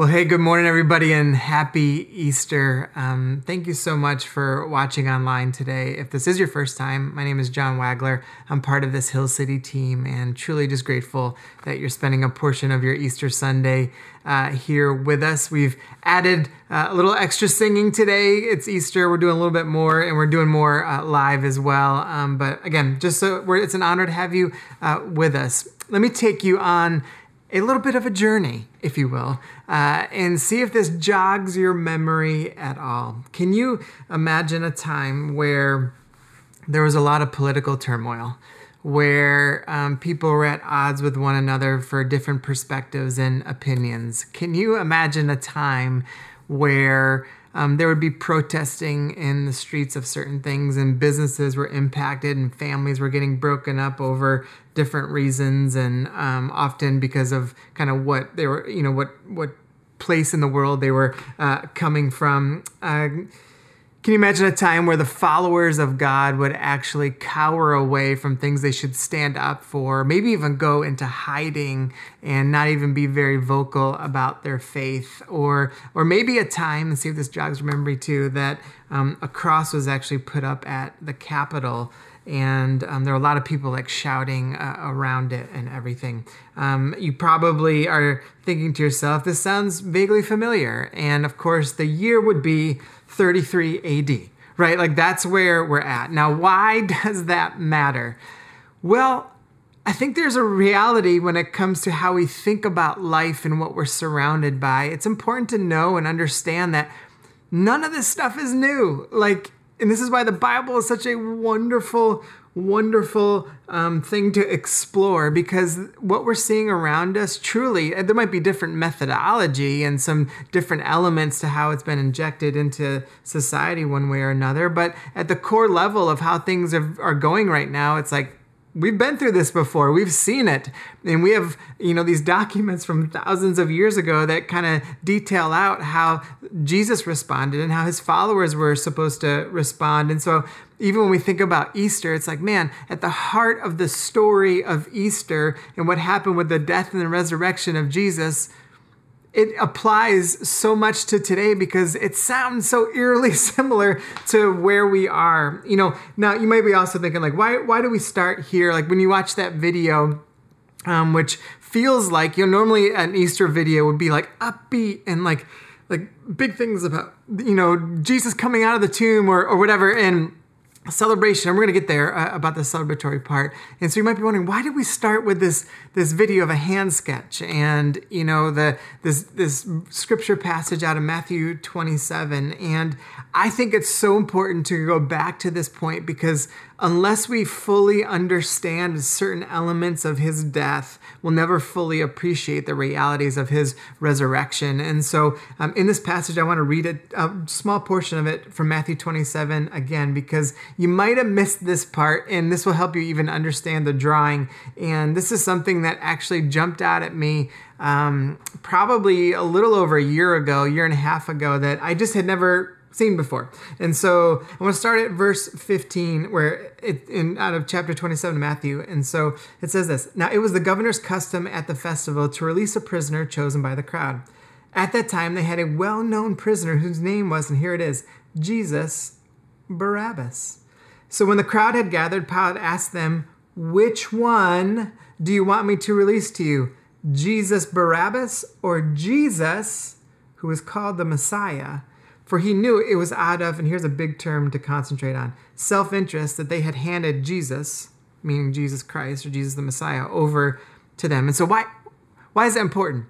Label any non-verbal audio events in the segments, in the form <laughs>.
Well, hey, good morning, everybody, and happy Easter. Um, thank you so much for watching online today. If this is your first time, my name is John Wagler. I'm part of this Hill City team and truly just grateful that you're spending a portion of your Easter Sunday uh, here with us. We've added uh, a little extra singing today. It's Easter. We're doing a little bit more, and we're doing more uh, live as well. Um, but again, just so it's an honor to have you uh, with us. Let me take you on a little bit of a journey, if you will, uh, and see if this jogs your memory at all. Can you imagine a time where there was a lot of political turmoil, where um, people were at odds with one another for different perspectives and opinions? Can you imagine a time where um, there would be protesting in the streets of certain things, and businesses were impacted, and families were getting broken up over different reasons, and um, often because of kind of what they were, you know, what what place in the world they were uh, coming from. Uh, can you imagine a time where the followers of God would actually cower away from things they should stand up for, maybe even go into hiding and not even be very vocal about their faith? Or, or maybe a time, and see if this jogs memory too, that um, a cross was actually put up at the Capitol and um, there were a lot of people like shouting uh, around it and everything. Um, you probably are thinking to yourself, this sounds vaguely familiar. And of course, the year would be 33 AD, right? Like that's where we're at. Now, why <laughs> does that matter? Well, I think there's a reality when it comes to how we think about life and what we're surrounded by. It's important to know and understand that none of this stuff is new. Like, and this is why the Bible is such a wonderful, wonderful um, thing to explore because what we're seeing around us truly, there might be different methodology and some different elements to how it's been injected into society one way or another. But at the core level of how things are, are going right now, it's like we've been through this before. We've seen it. And we have you know these documents from thousands of years ago that kind of detail out how jesus responded and how his followers were supposed to respond. And so even when we think about easter it's like man at the heart of the story of easter and what happened with the death and the resurrection of jesus it applies so much to today because it sounds so eerily <laughs> similar to where we are. You know, now you might be also thinking like, why why do we start here? Like when you watch that video, um, which feels like you know normally an Easter video would be like upbeat and like like big things about you know Jesus coming out of the tomb or or whatever and celebration and we're going to get there uh, about the celebratory part. And so you might be wondering why did we start with this this video of a hand sketch? And you know the this this scripture passage out of matthew 27 and i think it's so important to go back to this point because unless we fully understand certain elements of his death, we'll never fully appreciate the realities of his resurrection. And so, um, in this passage, I want to read a, a, small portion of it from Matthew 27 again, because you might have missed this part, and this will help you even understand the drawing. And this is something that actually jumped out at me um, probably a little over a year ago, year and a half ago, that I just had never seen before. And so I'm going to start at verse 15, where it in out of chapter 27 of Matthew. And so it says this: Now it was the governor's custom at the festival to release a prisoner chosen by the crowd. At that time, they had a well-known prisoner whose name was, and here it is, Jesus Barabbas. So when the crowd had gathered, Pilate asked them, "Which one do you want me to release to you, Jesus Barabbas or Jesus, who is called the Messiah?" For he knew it was out of, and here's a big term to concentrate on self interest that they had handed Jesus, meaning Jesus Christ or Jesus the Messiah, over to them. And so, why, why is that important?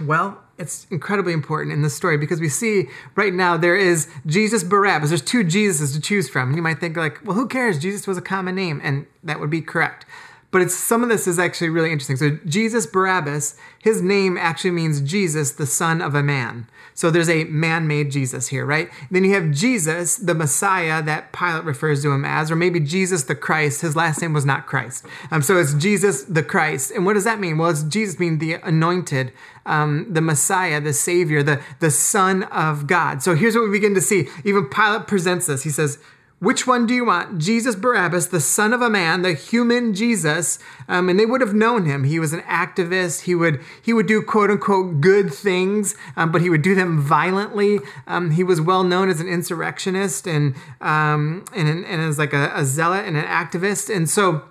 Well, it's incredibly important in the story because we see right now there is Jesus Barabbas. There's two Jesuses to choose from. And You might think like, well, who cares? Jesus was a common name, and that would be correct but it's some of this is actually really interesting. So Jesus Barabbas, his name actually means Jesus, the son of a man. So there's a man-made Jesus here, right? then you have Jesus, the Messiah that Pilate refers to him as, or maybe Jesus the Christ. His last name was not Christ. Um, so it's Jesus the Christ. And what does that mean? Well, it's Jesus being the anointed, um, the Messiah, the Savior, the, the Son of God. So here's what we begin to see. Even Pilate presents this. He says, which one do you want? Jesus Barabbas, the son of a man, the human Jesus. Um, and they would have known him. He was an activist. He would he would do quote unquote good things, um, but he would do them violently. Um, he was well known as an insurrectionist and um, and, and as like a, a zealot and an activist. And so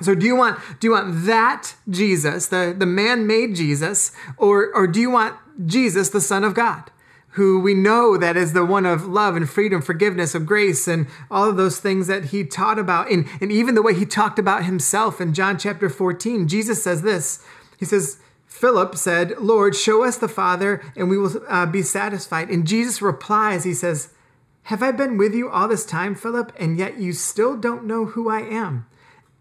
so do you want do you want that Jesus, the, the man-made Jesus, or or do you want Jesus, the Son of God? Who we know that is the one of love and freedom, forgiveness, of grace, and all of those things that he taught about. And, and even the way he talked about himself in John chapter 14, Jesus says this He says, Philip said, Lord, show us the Father, and we will uh, be satisfied. And Jesus replies, He says, Have I been with you all this time, Philip, and yet you still don't know who I am?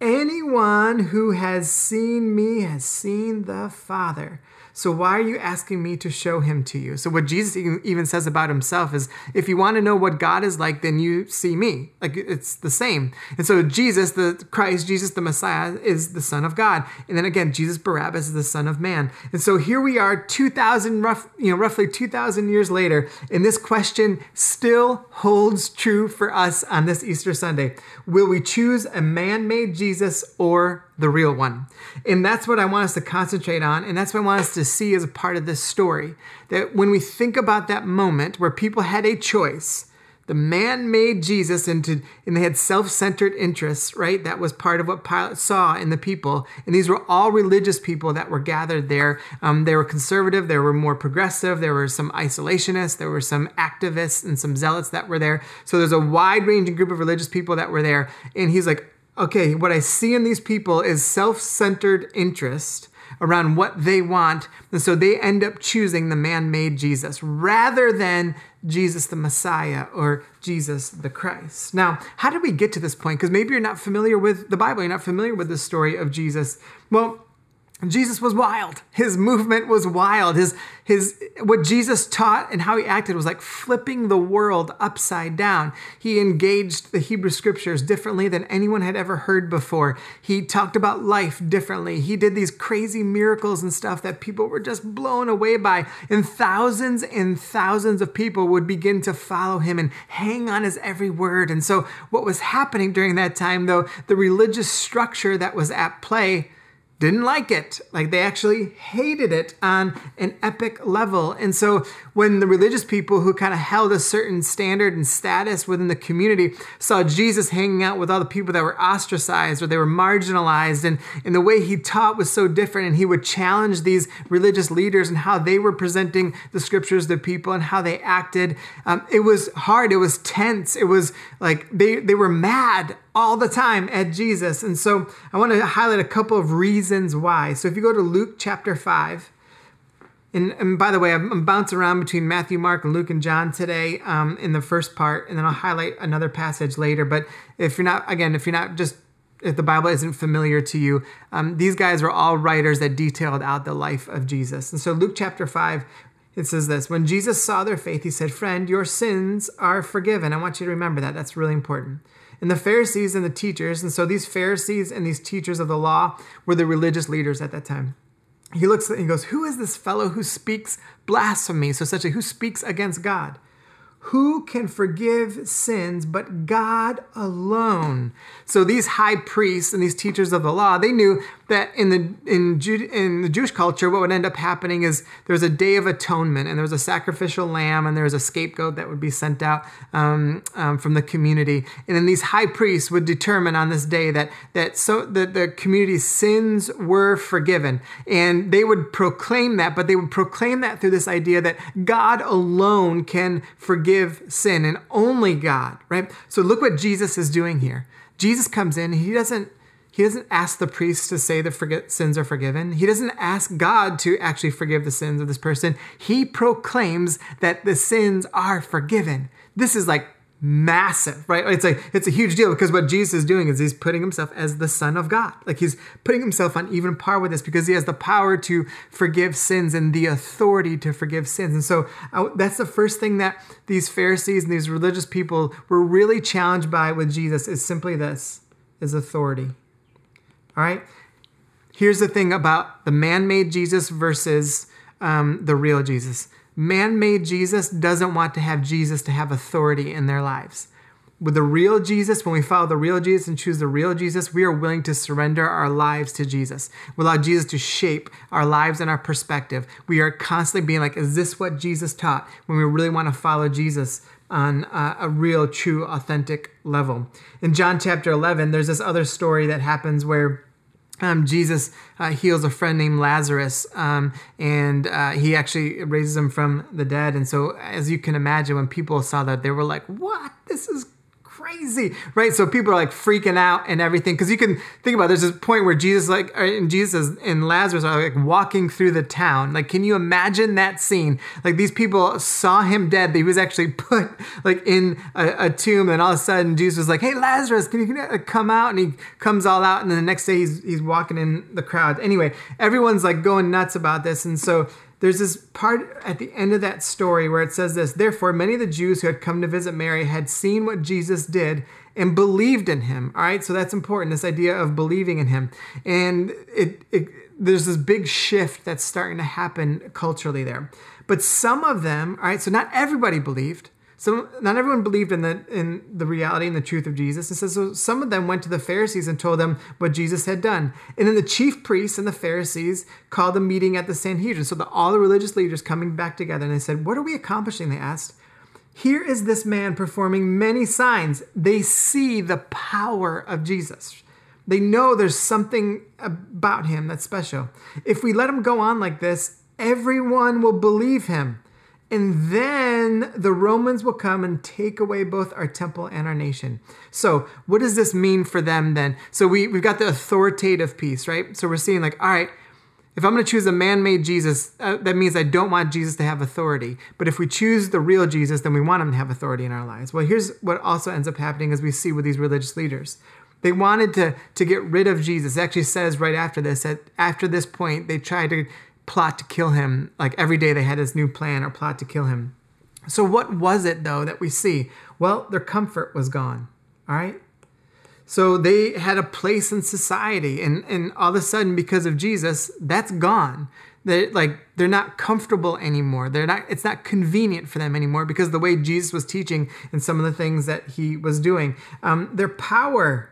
Anyone who has seen me has seen the Father. So why are you asking me to show him to you? So what Jesus even says about himself is, if you want to know what God is like, then you see me. Like it's the same. And so Jesus, the Christ, Jesus the Messiah, is the Son of God. And then again, Jesus Barabbas is the Son of Man. And so here we are, two thousand rough, you know, roughly two thousand years later, and this question still holds true for us on this Easter Sunday. Will we choose a man-made Jesus or the real one. And that's what I want us to concentrate on. And that's what I want us to see as a part of this story. That when we think about that moment where people had a choice, the man made Jesus into, and they had self centered interests, right? That was part of what Pilate saw in the people. And these were all religious people that were gathered there. Um, they were conservative, they were more progressive, there were some isolationists, there were some activists and some zealots that were there. So there's a wide ranging group of religious people that were there. And he's like, okay, what I see in these people is self centered interest around what they want. And so they end up choosing the man made Jesus rather than Jesus the Messiah or Jesus the Christ. Now, how did we get to this point? Because maybe you're not familiar with the Bible, you're not familiar with the story of Jesus. Well, Jesus was wild. His movement was wild. His his what Jesus taught and how he acted was like flipping the world upside down. He engaged the Hebrew scriptures differently than anyone had ever heard before. He talked about life differently. He did these crazy miracles and stuff that people were just blown away by. And thousands and thousands of people would begin to follow him and hang on his every word. And so what was happening during that time though, the religious structure that was at play didn't like it. Like they actually hated it on an epic level. And so when the religious people who kind of held a certain standard and status within the community saw Jesus hanging out with all the people that were ostracized or they were marginalized, and, and the way he taught was so different, and he would challenge these religious leaders and how they were presenting the scriptures to people and how they acted, um, it was hard. It was tense. It was like they, they were mad all the time at Jesus. And so I want to highlight a couple of reasons why. So if you go to Luke chapter 5, and, and by the way, I'm, bouncing around between Matthew, Mark, and Luke and John today um, in the first part, and then I'll highlight another passage later. But if you're not, again, if you're not just if the Bible isn't familiar to you, um, these guys were all writers that detailed out the life of Jesus. And so, Luke chapter 5, it says this When Jesus saw their faith, he said, Friend, your sins are forgiven. I want you to remember that. That's really important and the Pharisees and the teachers. And so these Pharisees and these teachers of the law were the religious leaders at that time. He looks and he goes, Who is this fellow who speaks blasphemy? So, essentially, who speaks against God? Who can forgive sins but God alone? So these high priests and these teachers of the law, they knew that in the in in the Jewish culture, what would end up happening is there was a day of atonement, and there was a sacrificial lamb, and there was a scapegoat that would be sent out um, um, from the community, and then these high priests would determine on this day that that so that the community's sins were forgiven, and they would proclaim that, but they would proclaim that through this idea that God alone can forgive sin, and only God, right? So look what Jesus is doing here. Jesus comes in, he doesn't he doesn't ask the priest to say the forget, sins are forgiven. He doesn't ask God to actually forgive the sins of this person. He proclaims that the sins are forgiven. This is like massive, right? It's a it's a huge deal because what Jesus is doing is he's putting himself as the Son of God. Like he's putting himself on even par with this because he has the power to forgive sins and the authority to forgive sins. And so uh, that's the first thing that these Pharisees and these religious people were really challenged by with Jesus is simply this: is authority. All right. Here's the thing about the man made Jesus versus um, the real Jesus. Man made Jesus doesn't want to have Jesus to have authority in their lives. with the real Jesus, when we follow the real Jesus and choose the real Jesus, we are willing to surrender our lives to Jesus. We allow Jesus to shape our lives and our perspective. We are constantly being like, is this what Jesus taught? When we really want to follow Jesus on a, a real, true, authentic level. In John chapter 11, there's this other story that happens where um, Jesus uh, heals a friend named Lazarus, um, and uh, he actually raises him from the dead. And so, as you can imagine, when people saw that, they were like, "What? This is crazy, right? So people are like freaking out and everything because you can think about. It, there's this point where Jesus, like, uh, and Jesus and Lazarus are like walking through the town. Like, can you imagine that scene? Like these people saw him dead. He was actually <laughs> put like in a, a tomb, and all of a sudden Jesus was like, "Hey, Lazarus, can you uh, come out?" And he comes all out, and then the next day he's he's walking in the crowd. Anyway, everyone's like going nuts about this, and so there's this part at the end of that story where it says this Therefore, many of the Jews who had come to visit Mary had seen what Jesus did and believed in him. All right, so that's important this idea of believing in him. And it, it there's this big shift that's starting to happen culturally there. But some of them, all right, so not everybody believed. So not everyone believed in the in the reality and the truth of Jesus. It says so some of them went to the Pharisees and told them what Jesus had done. And then the chief priests and the Pharisees called a meeting at the Sanhedrin. So the, all the religious leaders coming back together and they said, What are we accomplishing? They asked. Here is this man performing many signs. They see the power of Jesus. They know there's something about him that's special. If we let him go on like this, everyone will believe him. And then the Romans will come and take away both our temple and our nation. So, what does this mean for them then? So, we, we've got the authoritative piece, right? So, we're seeing, like, all right, if I'm going to choose a man made Jesus, uh, that means I don't want Jesus to have authority. But if we choose the real Jesus, then we want him to have authority in our lives. Well, here's what also ends up happening as we see with these religious leaders. They wanted to, to get rid of Jesus. It actually says right after this that after this point, they tried to plot to kill him. Like every day they had this new plan or plot to kill him. So, what was it though that we see? Well, their comfort was gone. All right. So they had a place in society, and, and all of a sudden, because of Jesus, that's gone. They're like they're not comfortable anymore. They're not. It's not convenient for them anymore because the way Jesus was teaching and some of the things that he was doing, um, their power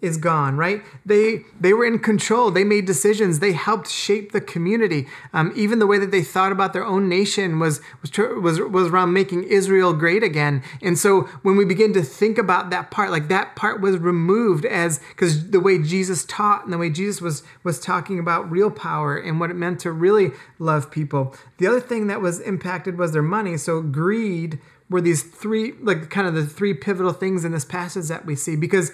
is gone right? They they were in control. They made decisions. They helped shape the community. Um, even the way that they thought about their own nation was was was was around making israel great again. And so when we begin to think about that part like that part was removed as because the way jesus taught and the way jesus was was talking about real power and what it meant to really love people. The other thing that was impacted was their money. So greed were these three like kind of the three pivotal things in this passage that we see because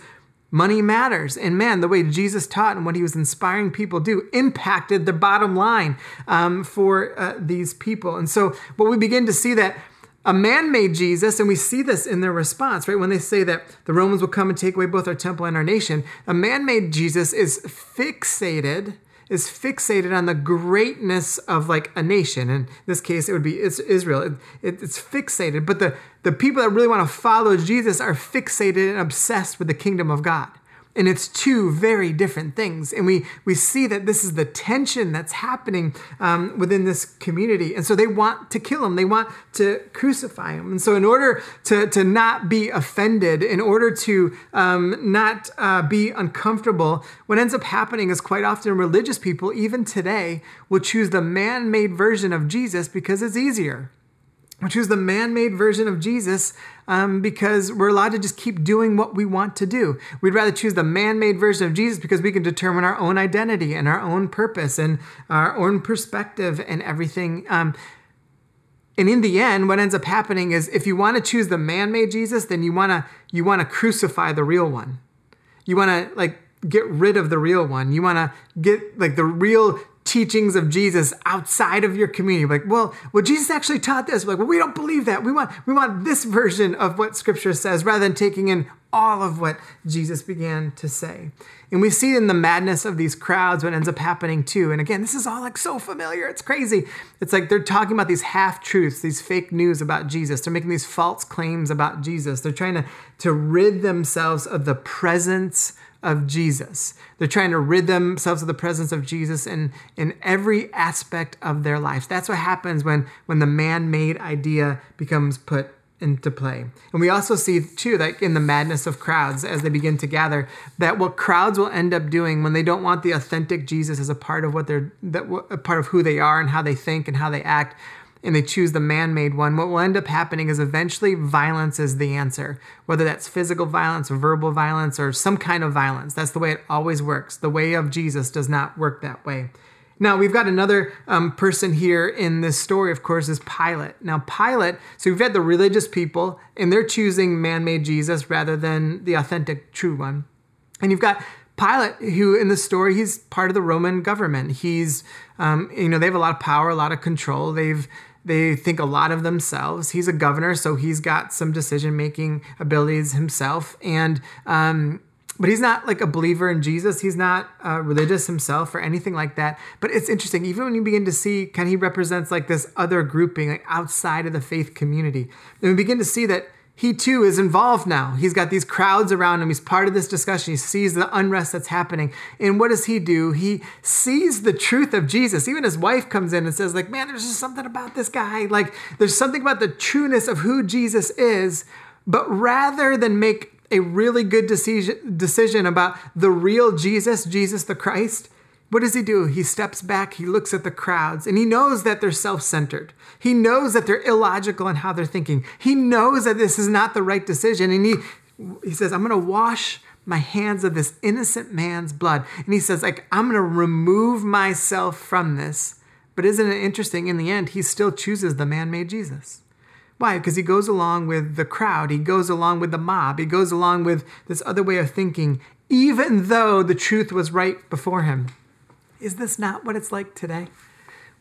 Money matters. And man, the way Jesus taught and what he was inspiring people do impacted the bottom line um, for uh, these people. And so, what we begin to see that a man made Jesus, and we see this in their response, right? When they say that the Romans will come and take away both our temple and our nation, a man made Jesus is fixated is fixated on the greatness of like a nation. In this case, it would be Israel. It, it, it's fixated. But the, the people that really want to follow Jesus are fixated and obsessed with the kingdom of God. And it's two very different things. And we, we see that this is the tension that's happening um, within this community. And so they want to kill him, they want to crucify him. And so, in order to, to not be offended, in order to um, not uh, be uncomfortable, what ends up happening is quite often religious people, even today, will choose the man made version of Jesus because it's easier which is the man made version of Jesus um, because we're allowed to just keep doing what we want to do. We'd rather choose the man made version of Jesus because we can determine our own identity and our own purpose and our own perspective and everything. Um, and in the end, what ends up happening is if you want to choose the man made Jesus, then you want to you want to crucify the real one. You want to like get rid of the real one. You want to get like the real teachings of Jesus outside of your community. Like, well, well, Jesus actually taught this. Like, well, we don't believe that. We want we want this version of what Scripture says, rather than taking in all of what Jesus began to say. And we see in the madness of these crowds what ends up happening too. And again, this is all like so familiar. It's crazy. It's like they're talking about these half truths, these fake news about Jesus. They're making these false claims about Jesus. They're trying to, to rid themselves of the presence of Jesus. They're trying to rid themselves of the presence of Jesus in, in every aspect of their lives. That's what happens when, when the man made idea becomes put into play. And we also see too that in the madness of crowds as they begin to gather, that what crowds will end up doing when they don't want the authentic Jesus as a part of what they're that a part of who they are and how they think and how they act, and they choose the man-made one, what will end up happening is eventually violence is the answer. Whether that's physical violence or verbal violence or some kind of violence. That's the way it always works. The way of Jesus does not work that way. Now, we've got another um, person here in this story, of course, is Pilate. Now, Pilate, so we've had the religious people, and they're choosing man made Jesus rather than the authentic, true one. And you've got Pilate, who in the story, he's part of the Roman government. He's, um, you know, they have a lot of power, a lot of control. They've, they think a lot of themselves. He's a governor, so he's got some decision making abilities himself. And, um, but he's not like a believer in Jesus. He's not uh, religious himself or anything like that. But it's interesting, even when you begin to see, kind of he represents like this other grouping, like outside of the faith community. And we begin to see that he too is involved now. He's got these crowds around him. He's part of this discussion. He sees the unrest that's happening. And what does he do? He sees the truth of Jesus. Even his wife comes in and says, like, man, there's just something about this guy. Like, there's something about the trueness of who Jesus is. But rather than make a really good decision, decision about the real Jesus, Jesus the Christ, what does he do? He steps back, he looks at the crowds, and he knows that they're self centered. He knows that they're illogical in how they're thinking. He knows that this is not the right decision. And he, he says, I'm going to wash my hands of this innocent man's blood. And he says, like, I'm going to remove myself from this. But isn't it interesting? In the end, he still chooses the man made Jesus. Why? Because he goes along with the crowd, he goes along with the mob, he goes along with this other way of thinking, even though the truth was right before him. Is this not what it's like today?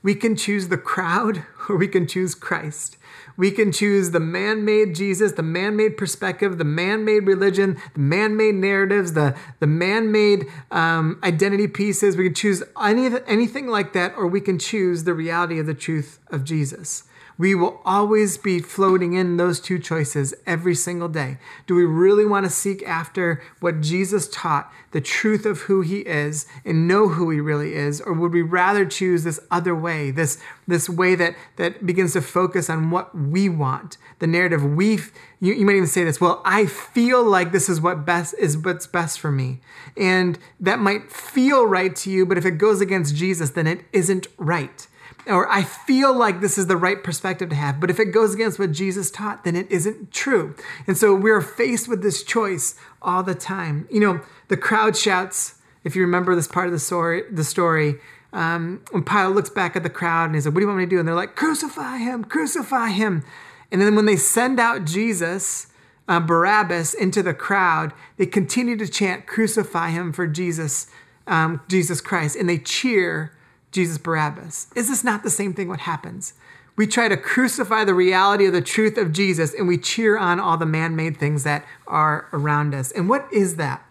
We can choose the crowd <laughs> or we can choose Christ. We can choose the man made Jesus, the man made perspective, the man made religion, the man made narratives, the, the man made um, identity pieces. We can choose any, anything like that, or we can choose the reality of the truth of Jesus. We will always be floating in those two choices every single day. Do we really want to seek after what Jesus taught, the truth of who he is, and know who he really is? Or would we rather choose this other way, this, this way that, that begins to focus on what we want, the narrative we you, you might even say this, well, I feel like this is what best is what's best for me. And that might feel right to you, but if it goes against Jesus, then it isn't right or I feel like this is the right perspective to have, but if it goes against what Jesus taught, then it isn't true. And so we're faced with this choice all the time. You know, the crowd shouts, if you remember this part of the story, the story, um, when Pilate looks back at the crowd and he's like, What do you want me to do? And they're like, Crucify him, crucify him. And then when they send out Jesus, uh, Barabbas, into the crowd, they continue to chant, Crucify him for Jesus, um, Jesus Christ. And they cheer Jesus Barabbas. Is this not the same thing what happens? We try to crucify the reality of the truth of Jesus and we cheer on all the man made things that are around us. And what is that?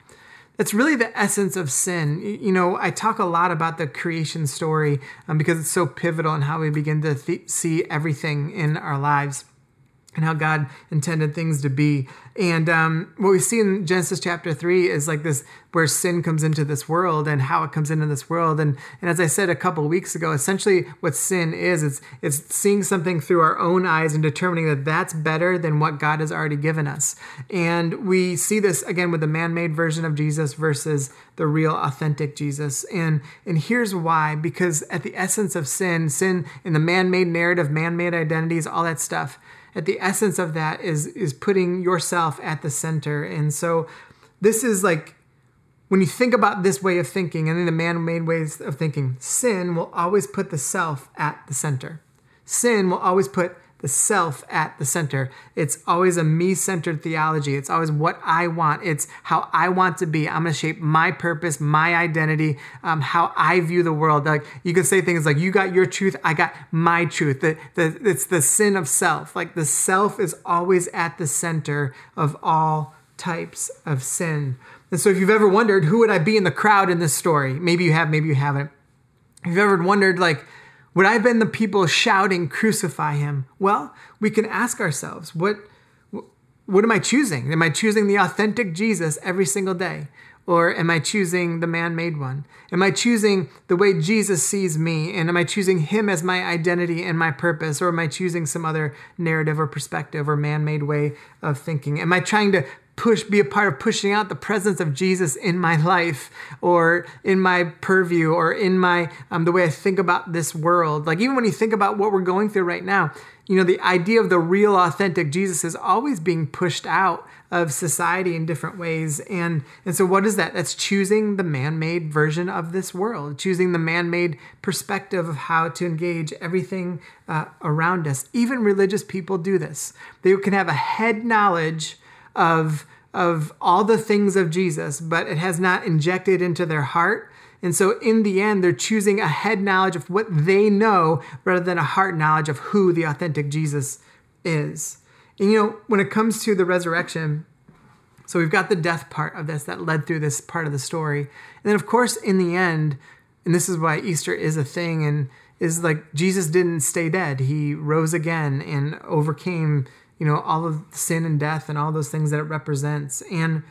That's really the essence of sin. You know, I talk a lot about the creation story um, because it's so pivotal in how we begin to th- see everything in our lives and how God intended things to be. And um, what we see in Genesis chapter three is like this, where sin comes into this world and how it comes into this world. And and as I said a couple weeks ago, essentially what sin is, it's it's seeing something through our own eyes and determining that that's better than what God has already given us. And we see this again with the man-made version of Jesus versus the real, authentic Jesus. And and here's why: because at the essence of sin, sin in the man-made narrative, man-made identities, all that stuff at the essence of that is is putting yourself at the center. And so this is like when you think about this way of thinking and then the man-made ways of thinking, sin will always put the self at the center. Sin will always put the self at the center. It's always a me centered theology. It's always what I want. It's how I want to be. I'm going to shape my purpose, my identity, um, how I view the world. Like you can say things like, you got your truth, I got my truth. The, the, it's the sin of self. Like the self is always at the center of all types of sin. And so if you've ever wondered, who would I be in the crowd in this story? Maybe you have, maybe you haven't. If you've ever wondered, like, would I have been the people shouting, crucify him? Well, we can ask ourselves, what, what am I choosing? Am I choosing the authentic Jesus every single day? Or am I choosing the man made one? Am I choosing the way Jesus sees me? And am I choosing him as my identity and my purpose? Or am I choosing some other narrative or perspective or man made way of thinking? Am I trying to push be a part of pushing out the presence of Jesus in my life or in my purview or in my um, the way I think about this world. Like even when you think about what we're going through right now, you know the idea of the real authentic Jesus is always being pushed out of society in different ways. And and so what is that? That's choosing the man-made version of this world choosing the man-made perspective of how to engage everything uh, around us. Even religious people do this. They can have a head knowledge of of all the things of Jesus, but it has not injected into their heart. And so, in the end, they're choosing a head knowledge of what they know rather than a heart knowledge of who the authentic Jesus is. And you know, when it comes to the resurrection, so we've got the death part of this that led through this part of the story. And then, of course, in the end, and this is why Easter is a thing, and is like Jesus didn't stay dead. He rose again and overcame you know, all of sin and death and all those things that it represents. And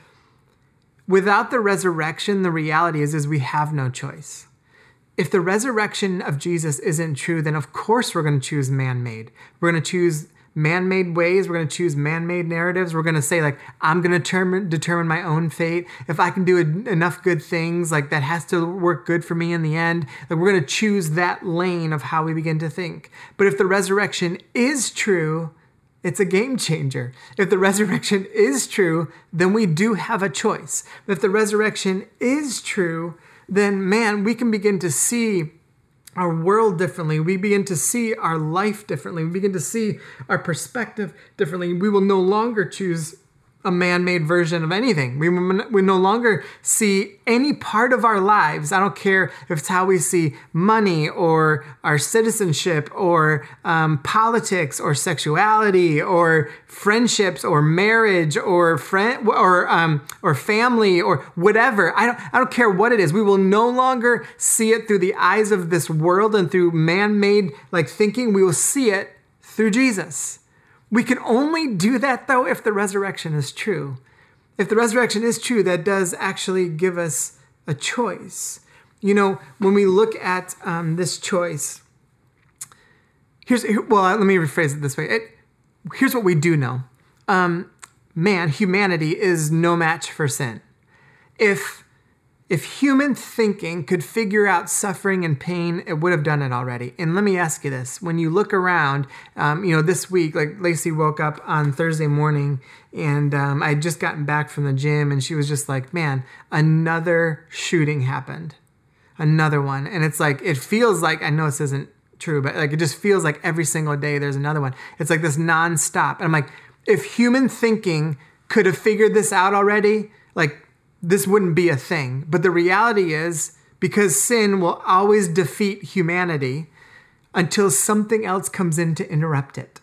without the resurrection, the reality is, is we have no choice. If the resurrection of Jesus isn't true, then of course we're going to choose man made. We're going to choose man made ways. We're going to choose man made narratives. We're going to say, like, I'm going to determine, determine my own fate. If I can do enough good things, like, that has to work good for me in the end. Like, we're going to choose that lane of how we begin to think. But if the resurrection is true, it's a game changer. If the resurrection is true, then we do have a choice. If the resurrection is true, then man, we can begin to see our world differently. We begin to see our life differently. We begin to see our perspective differently. We will no longer choose a man made version of anything. We, we no longer see any part of our lives. I don't care if it's how we see money or our citizenship or um, politics or sexuality or friendships or marriage or friend or um, or family or whatever. I don't I don't care what it is. We will no longer see it through the eyes of this world and through man made like thinking. We will see it through Jesus. We can only do that, though, if the resurrection is true. If the resurrection is true, that does actually give us a choice. You know, when we look at um, this choice, here's, well, let me rephrase it this way. It, here's what we do know um, man, humanity, is no match for sin. If if human thinking could figure out suffering and pain, it would have done it already. And let me ask you this: when you look around, um, you know, this week, like Lacey woke up on Thursday morning, and um, I had just gotten back from the gym, and she was just like, "Man, another shooting happened, another one." And it's like it feels like I know this isn't true, but like it just feels like every single day there's another one. It's like this nonstop, and I'm like, if human thinking could have figured this out already, like this wouldn't be a thing. But the reality is, because sin will always defeat humanity until something else comes in to interrupt it.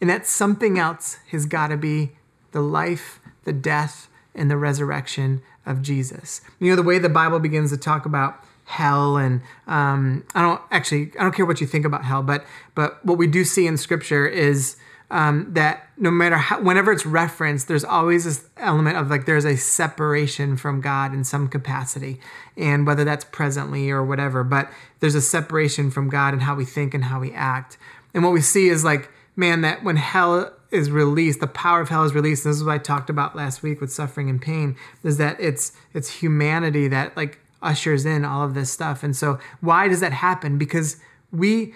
And that something else has got to be the life, the death, and the resurrection of Jesus. You know, the way the Bible begins to talk about hell and um, I don't actually I don't care what you think about hell, but but what we do see in Scripture is um, that no matter how, whenever it's referenced, there's always this element of like there's a separation from God in some capacity, and whether that's presently or whatever, but there's a separation from God and how we think and how we act. And what we see is like, man, that when hell is released, the power of hell is released. This is what I talked about last week with suffering and pain. Is that it's it's humanity that like ushers in all of this stuff. And so why does that happen? Because we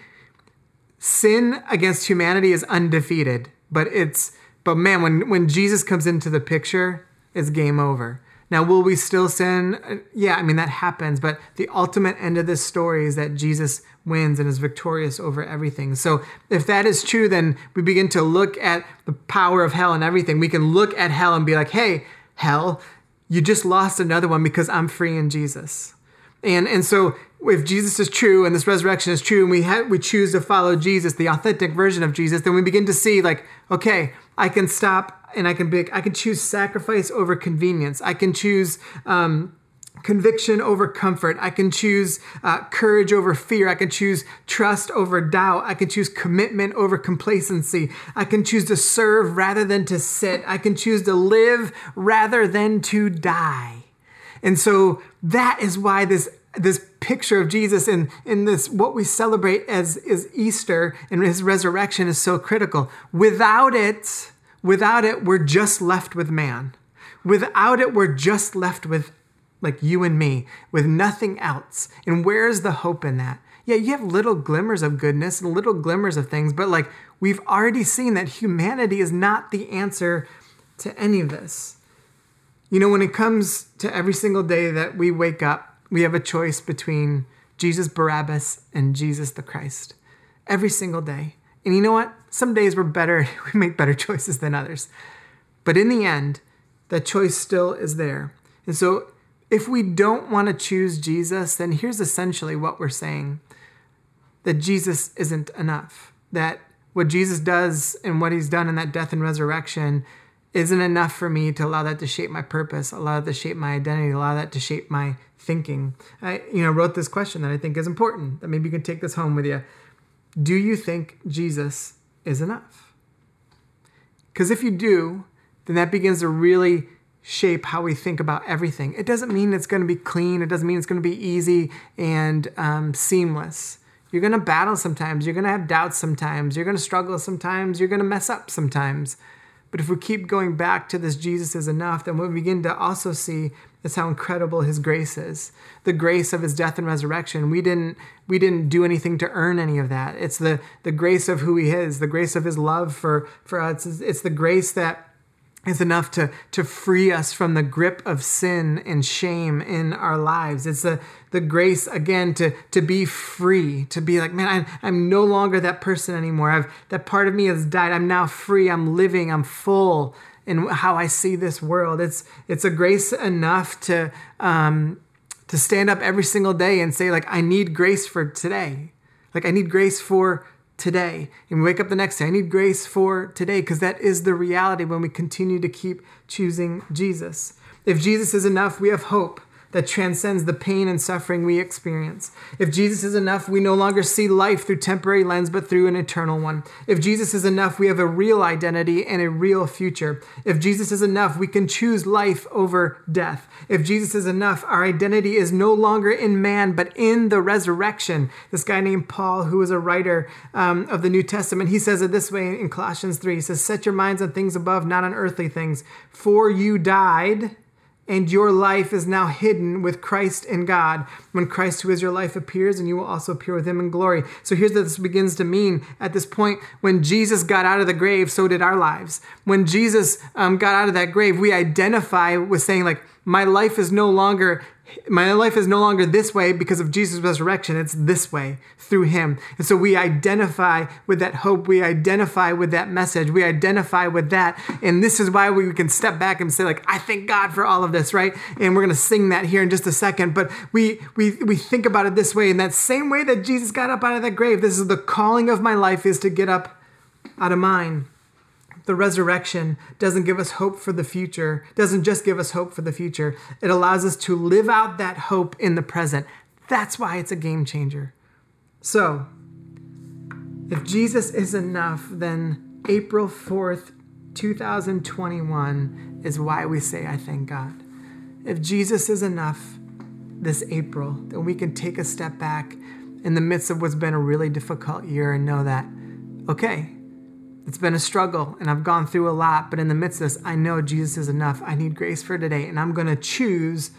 sin against humanity is undefeated, but it's but man, when when Jesus comes into the picture, it's game over. Now, will we still sin? Uh, yeah, I mean that happens, but the ultimate end of this story is that Jesus wins and is victorious over everything. So, if that is true, then we begin to look at the power of hell and everything. We can look at hell and be like, "Hey, hell, you just lost another one because I'm free in Jesus." And and so if Jesus is true and this resurrection is true and we ha- we choose to follow Jesus, the authentic version of Jesus, then we begin to see like, okay, I can stop and I can be, I can choose sacrifice over convenience. I can choose um, conviction over comfort. I can choose uh, courage over fear. I can choose trust over doubt. I can choose commitment over complacency. I can choose to serve rather than to sit. I can choose to live rather than to die. And so that is why this this picture of Jesus and in this what we celebrate as is Easter and his resurrection is so critical. Without it, without it, we're just left with man. Without it, we're just left with like you and me, with nothing else. And where's the hope in that? Yeah, you have little glimmers of goodness and little glimmers of things, but like we've already seen that humanity is not the answer to any of this. You know, when it comes to every single day that we wake up, we have a choice between Jesus Barabbas and Jesus the Christ. Every single day. And you know what? Some days we're better, <laughs> we make better choices than others. But in the end, that choice still is there. And so if we don't want to choose Jesus, then here's essentially what we're saying that Jesus isn't enough. That what Jesus does and what he's done in that death and resurrection isn't enough for me to allow that to shape my purpose, allow that to shape my identity, allow that to shape my thinking. I, you know, wrote this question that I think is important. That maybe you can take this home with you. Do you think Jesus is enough? Because if you do, then that begins to really shape how we think about everything. It doesn't mean it's going to be clean. It doesn't mean it's going to be easy and um, seamless. You're going to battle sometimes. You're going to have doubts sometimes. You're going to struggle sometimes. You're going to mess up sometimes. But if we keep going back to this Jesus is enough, then we begin to also see is how incredible his grace is. The grace of his death and resurrection. We didn't we didn't do anything to earn any of that. It's the the grace of who he is, the grace of his love for for us. It's the grace that is enough to, to free us from the grip of sin and shame in our lives. It's the, the grace, again, to, to be free, to be like, man, I'm, I'm no longer that person anymore. I've, that part of me has died. I'm now free. I'm living. I'm full in how I see this world. It's, it's a grace enough to, um, to stand up every single day and say, like, I need grace for today. Like, I need grace for today. And we wake up the next day. I need grace for today because that is the reality when we continue to keep choosing Jesus. If Jesus is enough, we have hope that transcends the pain and suffering we experience. If Jesus is enough, we no longer see life through temporary lens, but through an eternal one. If Jesus is enough, we have a real identity and a real future. If Jesus is enough, we can choose life over death. If Jesus is enough, our identity is no longer in man, but in the resurrection. This guy named Paul, who was a writer um, of the New Testament, he says it this way in Colossians 3. He says, Set your minds on things above, not on earthly things. For you died and your life is now hidden with Christ in God. When Christ, who is your life, appears, and you will also appear with him in glory. So here's what this begins to mean at this point. When Jesus got out of the grave, so did our lives. When Jesus um, got out of that grave, we identify with saying, like, my life is no longer my life is no longer this way because of Jesus' resurrection. It's this way through him. And so we identify with that hope. We identify with that message. We identify with that. And this is why we can step back and say, like, I thank God for all of this, right? And we're to sing that here in just a second. But we, we, we think about it this way in that same way that Jesus got up out of that grave. This is the calling of my life is to get up out of mine the resurrection doesn't give us hope for the future, doesn't just give us hope for the future. It allows us to live out that hope in the present. That's why it's a game changer. So, if Jesus is enough, then April 4th, 2021 is why we say, I thank God. If Jesus is enough this April, then we can take a step back in the midst of what's been a really difficult year and know that, okay, it's been a struggle and I've gone through a lot, but in the midst of this, I know Jesus is enough. I need grace for today, and I'm going to choose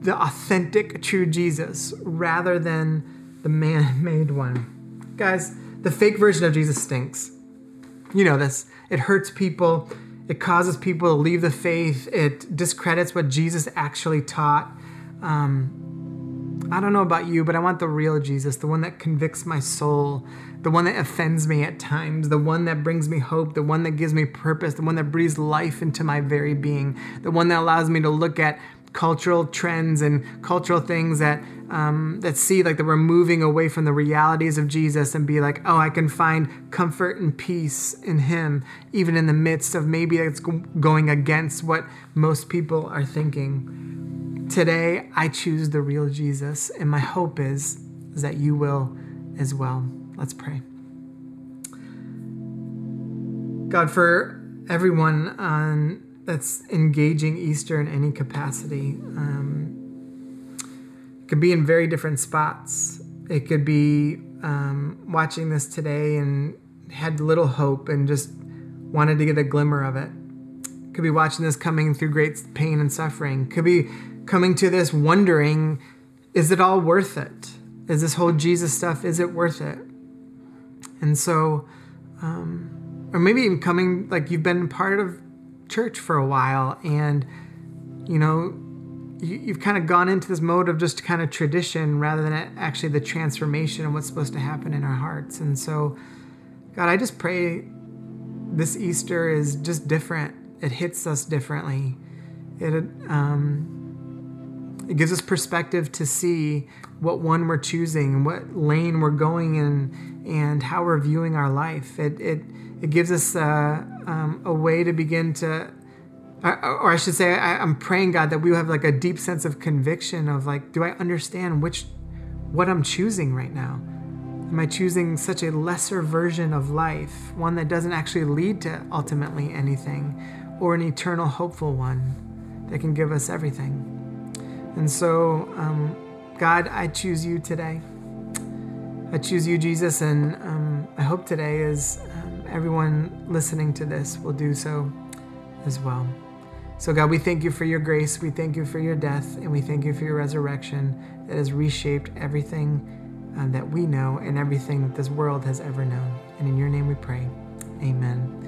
the authentic, true Jesus rather than the man made one. Guys, the fake version of Jesus stinks. You know this. It hurts people, it causes people to leave the faith, it discredits what Jesus actually taught. Um, I don't know about you, but I want the real Jesus, the one that convicts my soul, the one that offends me at times, the one that brings me hope, the one that gives me purpose, the one that breathes life into my very being, the one that allows me to look at cultural trends and cultural things that um, that see like that we're moving away from the realities of Jesus and be like, oh, I can find comfort and peace in Him, even in the midst of maybe it's going against what most people are thinking. Today, I choose the real Jesus, and my hope is, is that you will as well. Let's pray. God, for everyone on that's engaging Easter in any capacity. Um, it could be in very different spots. It could be um, watching this today and had little hope and just wanted to get a glimmer of it. Could be watching this coming through great pain and suffering. Could be coming to this wondering, is it all worth it? Is this whole Jesus stuff, is it worth it? And so, um, or maybe even coming, like you've been part of church for a while and, you know, you, have kind of gone into this mode of just kind of tradition rather than actually the transformation and what's supposed to happen in our hearts. And so, God, I just pray this Easter is just different. It hits us differently. It um, it gives us perspective to see what one we're choosing, what lane we're going in, and how we're viewing our life. It it it gives us uh, um, a way to begin to or I should say, I, am praying God that we have like a deep sense of conviction of like, do I understand which, what I'm choosing right now? Am I choosing such a lesser version of life, one that doesn't actually lead to ultimately anything, or an eternal hopeful one that can give us everything? And so, um, God, I choose you today. I choose you, Jesus, and um, I hope today is um, everyone listening to this will do so as well. So, God, we thank you for your grace. We thank you for your death, and we thank you for your resurrection that has reshaped everything uh, that we know and everything that this world has ever known. And in your name we pray. Amen.